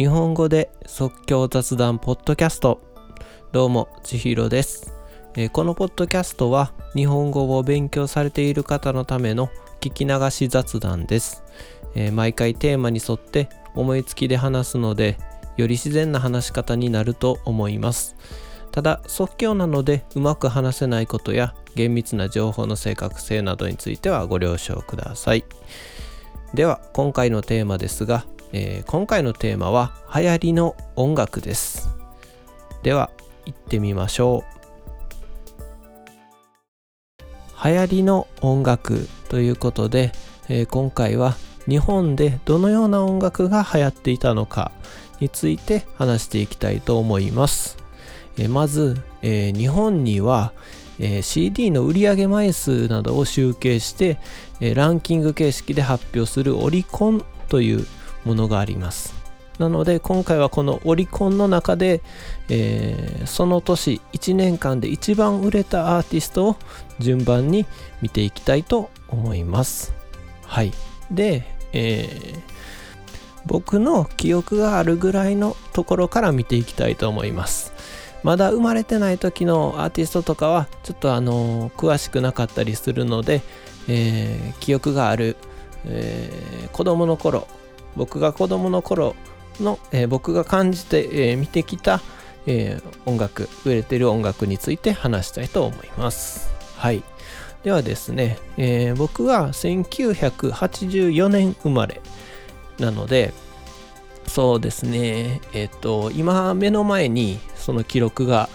日本語で即興雑談ポッドキャスト。どうもちひろです、えー、このポッドキャストは日本語を勉強されている方のための聞き流し雑談です、えー、毎回テーマに沿って思いつきで話すのでより自然な話し方になると思います。ただ即興なのでうまく話せないことや厳密な情報の正確性などについてはご了承ください。では今回のテーマですがえー、今回のテーマは流行りの音楽です。では行ってみましょう。流行りの音楽ということで、えー、今回は日本でどのような音楽が流行っていたのかについて話していきたいと思います、えー、まず、え日本にはえ CD の売上枚数などを集計して、えランキング形式で発表するオリコンというものがあります。なので今回はこのオリコンの中で、えー、その年1年間で一番売れたアーティストを順番に見ていきたいと思います。はい。で、えー、僕の記憶があるぐらいのところから見ていきたいと思います。まだ生まれてない時のアーティストとかはちょっとあのー、詳しくなかったりするので、えー、記憶がある、えー、子供の頃僕が子供の頃の、えー、僕が感じて、えー、見てきた、えー、音楽売れてる音楽について話したいと思います。はい。ではですね、えー、僕は1984年生まれなのでそうですねえっ、ー、と今目の前にその記録が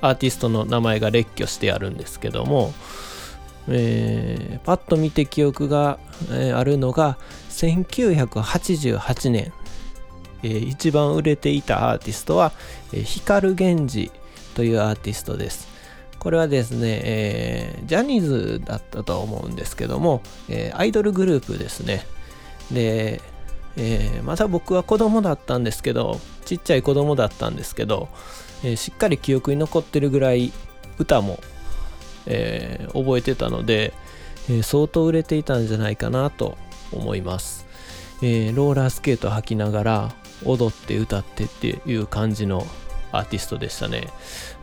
アーティストの名前が列挙してあるんですけどもえー、パッと見て記憶が、えー、あるのが1988年、えー、一番売れていたアーティストは、えー、光源氏というアーティストです。これはですね、えー、ジャニーズだったと思うんですけども、えー、アイドルグループですね。で、えー、また僕は子供だったんですけどちっちゃい子供だったんですけど、えー、しっかり記憶に残ってるぐらい歌も、えー、覚えてたので、え相当売れていたんじゃないかなと思います、えー、ローラースケート履きながら踊って歌ってっていう感じのアーティストでしたね。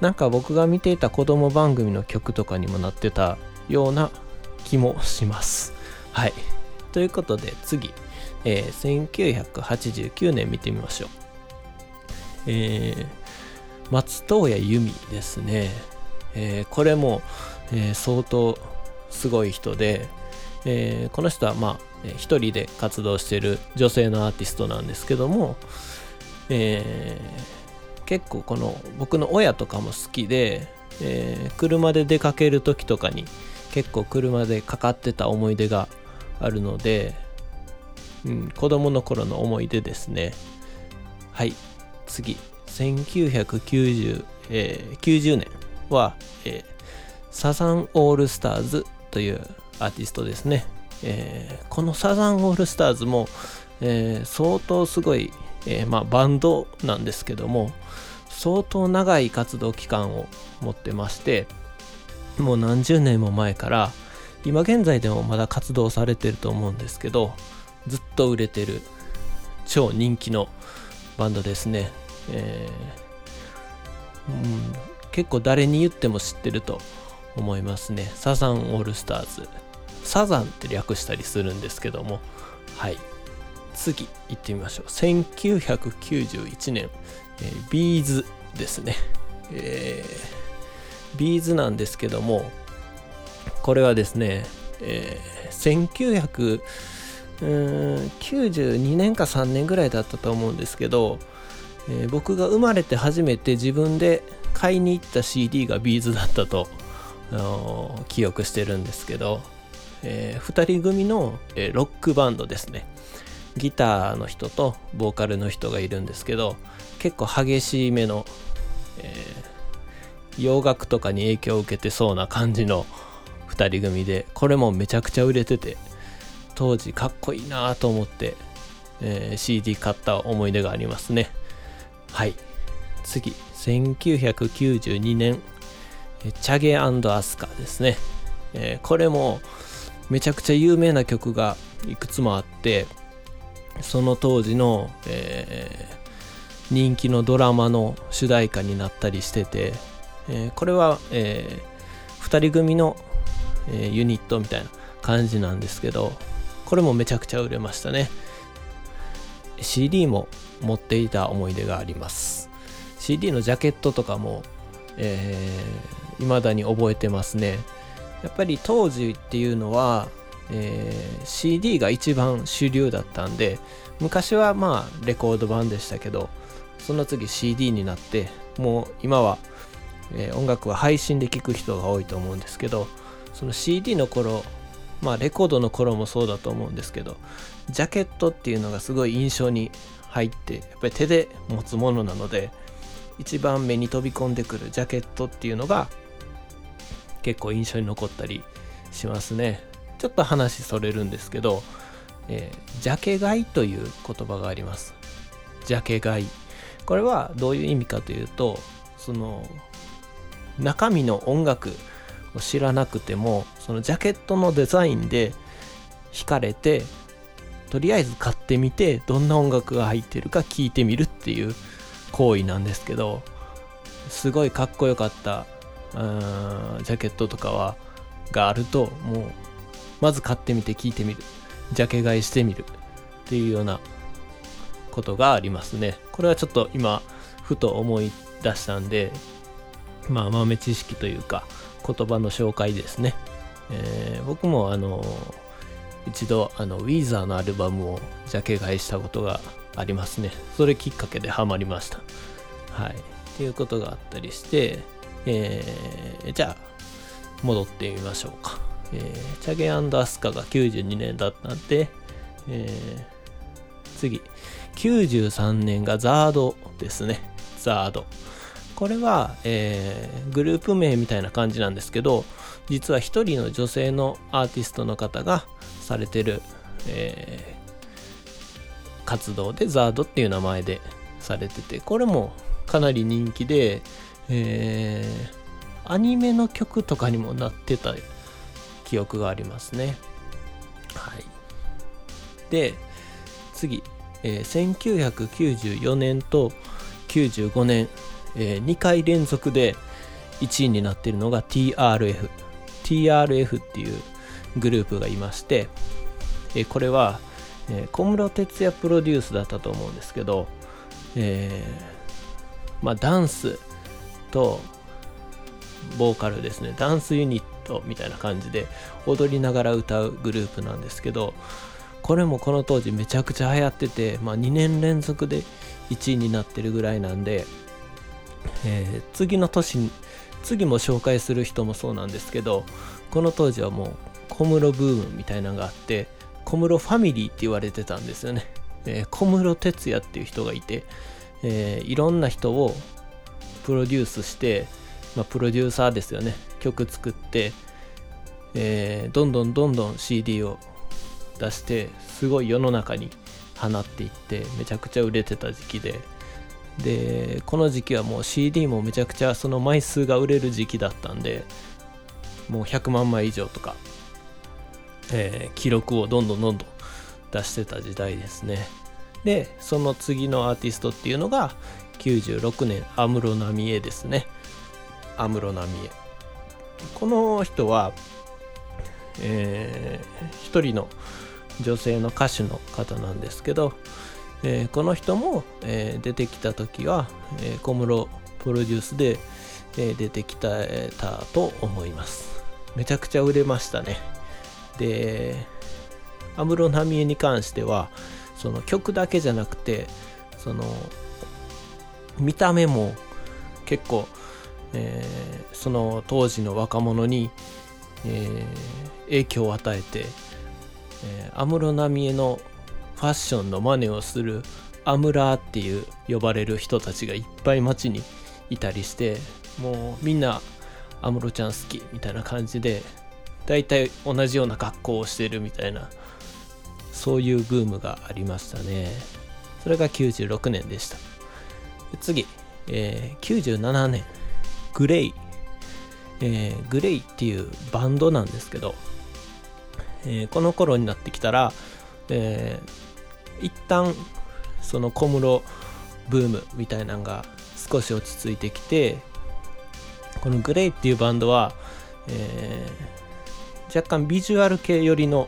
なんか僕が見ていた子供番組の曲とかにもなってたような気もします。はい。ということで次、えー、1989年見てみましょう。えー、松任谷由実ですね、えー、これも、えー、相当すごい人で、えー、この人はまあ一人で活動してる女性のアーティストなんですけども、えー、結構この僕の親とかも好きで、えー、車で出かける時とかに結構車でかかってた思い出があるので、うん、子供の頃の思い出ですね。はい。次。1990、えー、90年は、えー、サザンオールスターズというアーティストですね。えー、このサザンオールスターズも、えー、相当すごい、えー、まあ、バンドなんですけども相当長い活動期間を持ってましてもう何十年も前から今現在でもまだ活動されてると思うんですけどずっと売れてる超人気のバンドですね、えー、うん、結構誰に言っても知ってると思いますね。サザンオールスターズ。サザンって略したりするんですけども。はい。次行ってみましょう。1991年、えー、ビーズですね。えー、 B'zなんですけどもこれはですね、えー、1992年か3年ぐらいだったと思うんですけど、えー、僕が生まれて初めて自分で買いに行った CD がビーズだったと記憶してるんですけどえー、2人組の、えー、ロックバンドですね。ギターの人とボーカルの人がいるんですけど結構激しめの、えー、洋楽とかに影響を受けてそうな感じの2人組でこれもめちゃくちゃ売れてて当時かっこいいなと思って、えー、CD 買った思い出がありますね。はい。次。1992年チャゲアスカですね、えー、これもめちゃくちゃ有名な曲がいくつもあってその当時の、えー、人気のドラマの主題歌になったりしてて、えー、これは、えー、2人組の、えユニットみたいな感じなんですけどこれもめちゃくちゃ売れましたね。CD も持っていた思い出があります。CD のジャケットとかも、えー、未だに覚えてますね。やっぱり当時っていうのは、えー、CD が一番主流だったんで昔はまあレコード版でしたけどその次 CD になってもう今は、えー、音楽は配信で聴く人が多いと思うんですけどその CD の頃まあレコードの頃もそうだと思うんですけどジャケットっていうのがすごい印象に入ってやっぱり手で持つものなので一番目に飛び込んでくるジャケットっていうのが結構印象に残ったりしますね。ちょっと話それるんですけど、えー、ジャケ買いという言葉があります。ジャケ買い。これはどういう意味かというとその中身の音楽を知らなくてもそのジャケットのデザインで惹かれてとりあえず買ってみてどんな音楽が入ってるか聞いてみるっていう行為なんですけどすごいかっこよかったジャケットとかはがあるともうまず買ってみて聞いてみる。ジャケ買いしてみるっていうようなことがありますね。これはちょっと今ふと思い出したんでまあ豆知識というか言葉の紹介ですね、えー、僕もあの一度あのウィーザーのアルバムをジャケ買いしたことがありますね。それきっかけでハマりました。はい。っていうことがあったりしてえー、じゃあ戻ってみましょうか、えー、チャゲアスカが92年だったんで、えー、次。93年がザードですね。ザード。これは、えー、グループ名みたいな感じなんですけど実は一人の女性のアーティストの方がされてる、えー、活動でザードっていう名前でされててこれもかなり人気で、えー、アニメの曲とかにもなってた記憶がありますね。はい。で次、えー、1994年と95年えー、2回連続で1位になっているのが TRF。TRF っていうグループがいまして、えー、これは、えー、小室哲哉プロデュースだったと思うんですけど、えー、まあ、ダンスとボーカルですね、ダンスユニットみたいな感じで踊りながら歌うグループなんですけど、これもこの当時めちゃくちゃ流行ってて、まあ、2年連続で1位になってるぐらいなんで、えー、次の年次も紹介する人もそうなんですけどこの当時はもう小室ブームみたいなのがあって小室ファミリーって言われてたんですよね、えー、小室哲哉っていう人がいて、えー、いろんな人をプロデュースして、まあ、プロデューサーですよね。曲作って、えー、どんどんどんどん CD を出してすごい世の中に放っていってめちゃくちゃ売れてた時期で。でこの時期はもう CD もめちゃくちゃその枚数が売れる時期だったんでもう100万枚以上とか、えー、記録をどんどんどんどん出してた時代ですね。でその次のアーティストっていうのが96年安室奈美恵ですね。安室奈美恵この人はえー、一人の女性の歌手の方なんですけどえー、この人も、えー、出てきた時は、えー、小室プロデュースで、え出てきたと思います。めちゃくちゃ売れましたね。で安室奈美恵に関してはその曲だけじゃなくてその見た目も結構、えその当時の若者に、え影響を与えて安室奈美恵のファッションの真似をするアムラーっていう呼ばれる人たちがいっぱい街にいたりしてもうみんな安室ちゃん好きみたいな感じで大体同じような格好をしてるみたいなそういうブームがありましたね。それが96年でした。次、えー、97年グレイ、えー、グレイっていうバンドなんですけど、えー、この頃になってきたら、えー、一旦その小室ブームみたいなのが少し落ち着いてきてこのグレイっていうバンドは、えー、若干ビジュアル系寄りの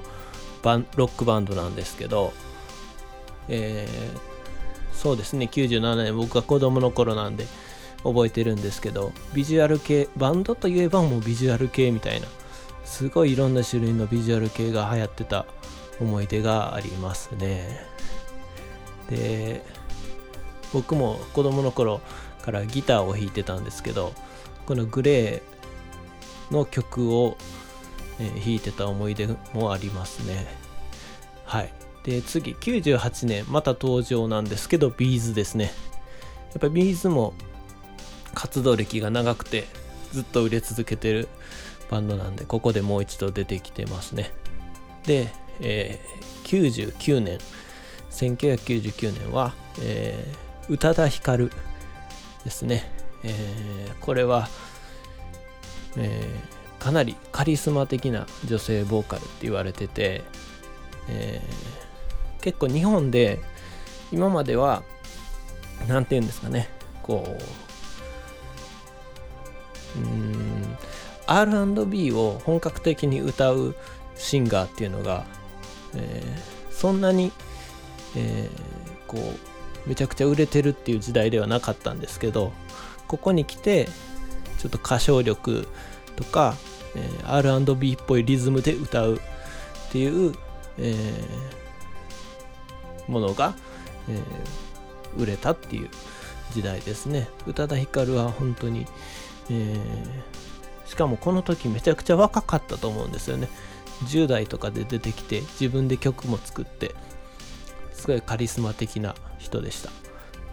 バンロックバンドなんですけど、えー、そうですね。97年。僕が子供の頃なんで覚えてるんですけどビジュアル系バンドといえばもうビジュアル系みたいなすごいいろんな種類のビジュアル系が流行ってた思い出がありますね。で僕も子供の頃からギターを弾いてたんですけどこの GLAYの曲を、弾いてた思い出もありますね。はい。で次98年また登場なんですけど B'zですね。やっぱ B'zも活動歴が長くてずっと売れ続けてるバンドなんでここでもう一度出てきてますね。で、えー、99年1999年は、えー、宇多田ヒカルですね、えー、これは、えー、かなりカリスマ的な女性ボーカルって言われてて、えー、結構日本で今までは何て言うんですかねこううん R&B を本格的に歌うシンガーっていうのが、えー、そんなに、えー、こうめちゃくちゃ売れてるっていう時代ではなかったんですけどここに来てちょっと歌唱力とか、えー、R&B っぽいリズムで歌うっていう、えー、ものが、えー、売れたっていう時代ですね。宇多田ヒカルは本当に、えー、しかもこの時めちゃくちゃ若かったと思うんですよね。10代とかで出てきて自分で曲も作ってすごいカリスマ的な人でした。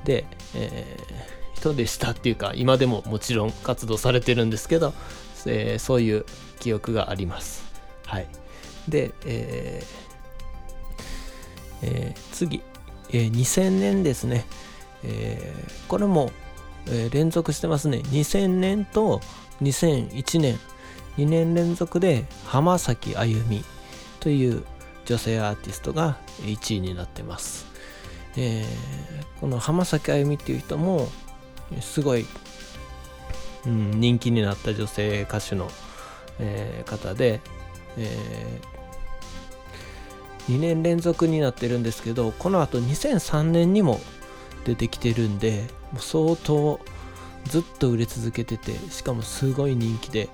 で、えー、人でしたっていうか今でももちろん活動されてるんですけど、えー、そういう記憶があります。はい。で、えーえー、次、えー、2000年ですね、えー、これも、えー、連続してますね。2000年と2001年。2年連続で浜崎あゆみという女性アーティストが1位になってます、えー、この浜崎あゆみっていう人もすごい、うん、人気になった女性歌手の、えー、方で、えー、2年連続になってるんですけどこのあと2003年にも出てきてるんで相当ずっと売れ続けててしかもすごい人気でっ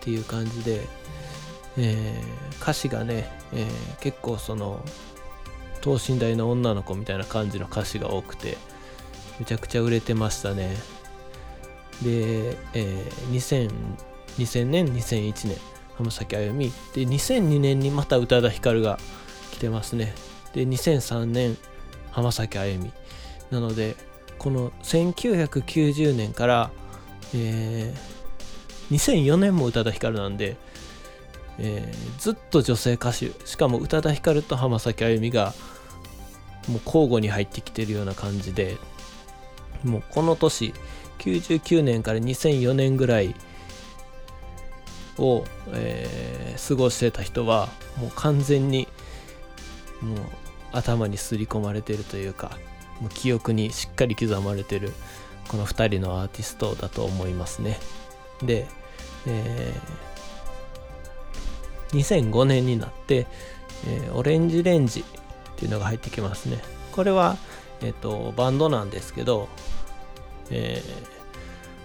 ていう感じで、えー、歌詞がね、えー、結構その等身大の女の子みたいな感じの歌詞が多くてめちゃくちゃ売れてましたね。で、えー、2000, 2000年2001年浜崎あゆみ。で2002年にまた宇多田ヒカルがてますね。で2003年浜崎あゆみ。なのでこの1990年から、えー、2004年も宇多田ヒカルなんで、えー、ずっと女性歌手。しかも宇多田ヒカルと浜崎あゆみがもう交互に入ってきてるような感じでもうこの年99年から2004年ぐらいを、えー、過ごしてた人はもう完全にもう頭にすり込まれてるというかもう記憶にしっかり刻まれてるこの2人のアーティストだと思いますね。で、えー、2005年になって、えー、オレンジレンジっていうのが入ってきますね。これは、え、ー、と、バンドなんですけど、え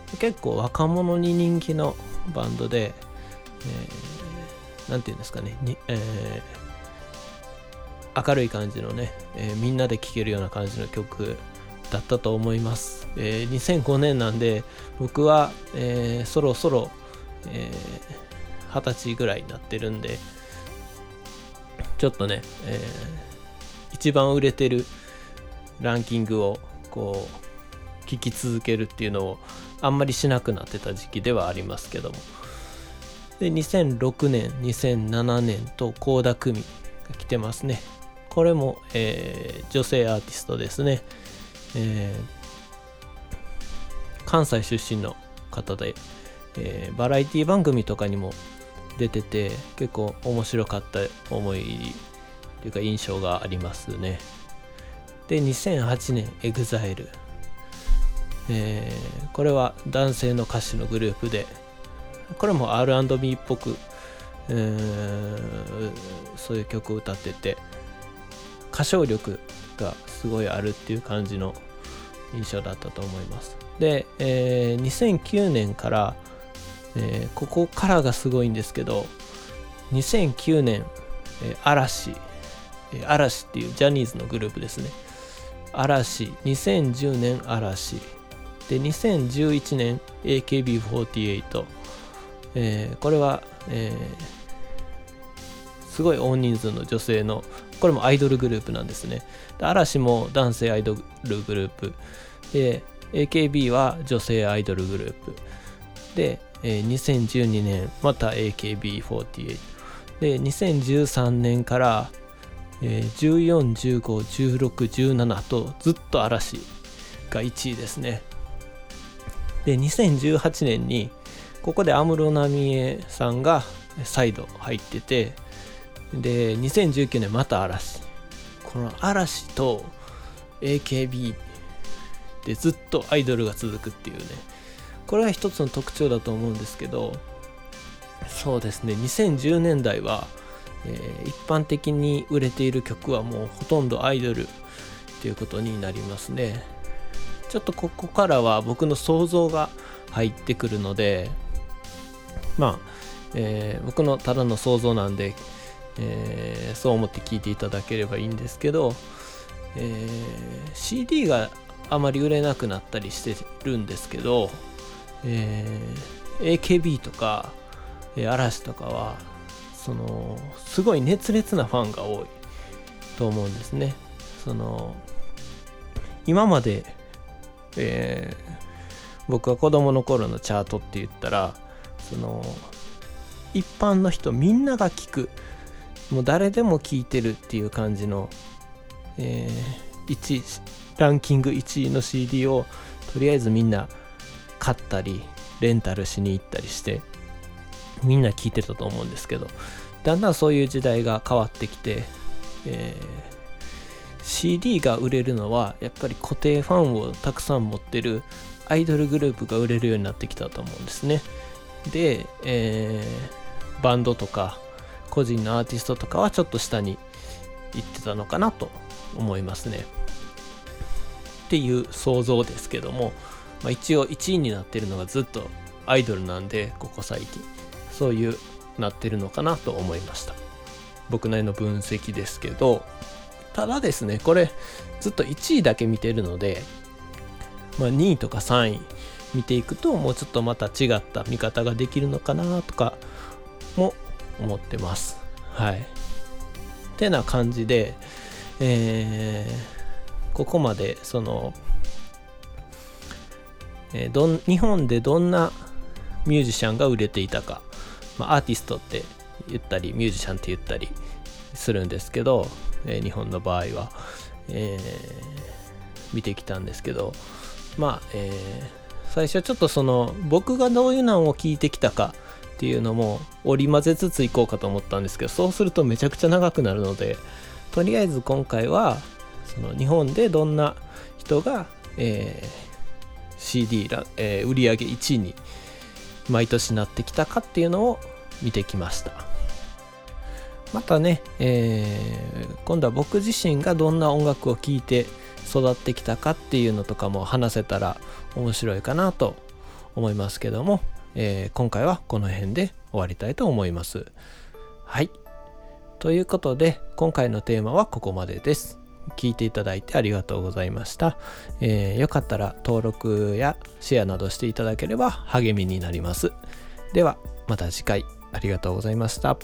ー、結構若者に人気のバンドで、えー、ていうんですかね、えー、明るい感じのね、えー、みんなで聴けるような感じの曲だったと思います。えー、2005年なんで僕は、えー、そろそろ、えー、20歳ぐらいになってるんでちょっとね、えー、一番売れてるランキングをこう聞き続けるっていうのをあんまりしなくなってた時期ではありますけどもで2006年2007年と倖田來未来てますね。これも、えー、女性アーティストですね。えー、関西出身の方で、えー、バラエティ番組とかにも出てて結構面白かった思いというか印象がありますね。で2008年 EXILE、えー、これは男性の歌手のグループでこれも R&B っぽく、そういう曲を歌ってて歌唱力がすごいあるっていう感じの印象だったと思います。で、えー、2009年から、えー、ここからがすごいんですけど2009年、えー、嵐、えー、嵐っていうジャニーズのグループですね。嵐2010年嵐。で2011年 AKB48、えー、これは、えー、すごい大人数の女性のこれもアイドルグループなんですね。嵐も男性アイドルグループ。で AKB は女性アイドルグループ。で、えー、2012年また AKB48 で2013年からえー、14、15、16、17とずっと嵐が1位ですね。で、2018年にここで安室奈美恵さんが再度入ってて、で、2019年また嵐。この嵐と AKB でずっとアイドルが続くっていうね、これは一つの特徴だと思うんですけど、そうですね、2010年代はえー、一般的に売れている曲はもうほとんどアイドルっていうことになりますね。ちょっとここからは僕の想像が入ってくるのでまあ、えー、僕のただの想像なんで、えー、そう思って聞いていただければいいんですけど、えー、CD があまり売れなくなったりしてるんですけど、えー、AKB とか、え嵐とかはそのすごい熱烈なファンが多いと思うんですね。その今まで、え、僕が子供の頃のチャートって言ったらその一般の人みんなが聞くもう誰でも聞いてるっていう感じの、えー、1ランキング1位の CD をとりあえずみんな買ったりレンタルしに行ったりしてみんな聞いてたと思うんですけどだんだんそういう時代が変わってきて、えー、CD が売れるのはやっぱり固定ファンをたくさん持ってるアイドルグループが売れるようになってきたと思うんですね。で、えー、バンドとか個人のアーティストとかはちょっと下に行ってたのかなと思いますね。っていう想像ですけども、まあ、一応1位になってるのがずっとアイドルなんでここ最近。そういうなってるのかなと思いました。僕なりの分析ですけどただですねこれずっと1位だけ見てるので、まあ、2位とか3位見ていくともうちょっとまた違った見方ができるのかなとかも思ってます。はい。てな感じでえー、ここまでその、えー、どん日本でどんなミュージシャンが売れていたか。まあ、アーティストって言ったりミュージシャンって言ったりするんですけど、えー、日本の場合は、えー、見てきたんですけど。まあ、えー、最初ちょっとその僕がどういうのを聞いてきたかっていうのも織り交ぜつついこうかと思ったんですけどそうするとめちゃくちゃ長くなるのでとりあえず今回はその日本でどんな人が、えー、CD ら、えー、売上1位に毎年なってきたかっていうのを見てきました。またね、えー、今度は僕自身がどんな音楽を聴いて育ってきたかっていうのとかも話せたら面白いかなと思いますけども、えー、今回はこの辺で終わりたいと思いますはいということで今回のテーマはここまでです聞いていただいてありがとうございました。えー、よかったら登録やシェアなどしていただければ励みになります。ではまた次回ありがとうございました。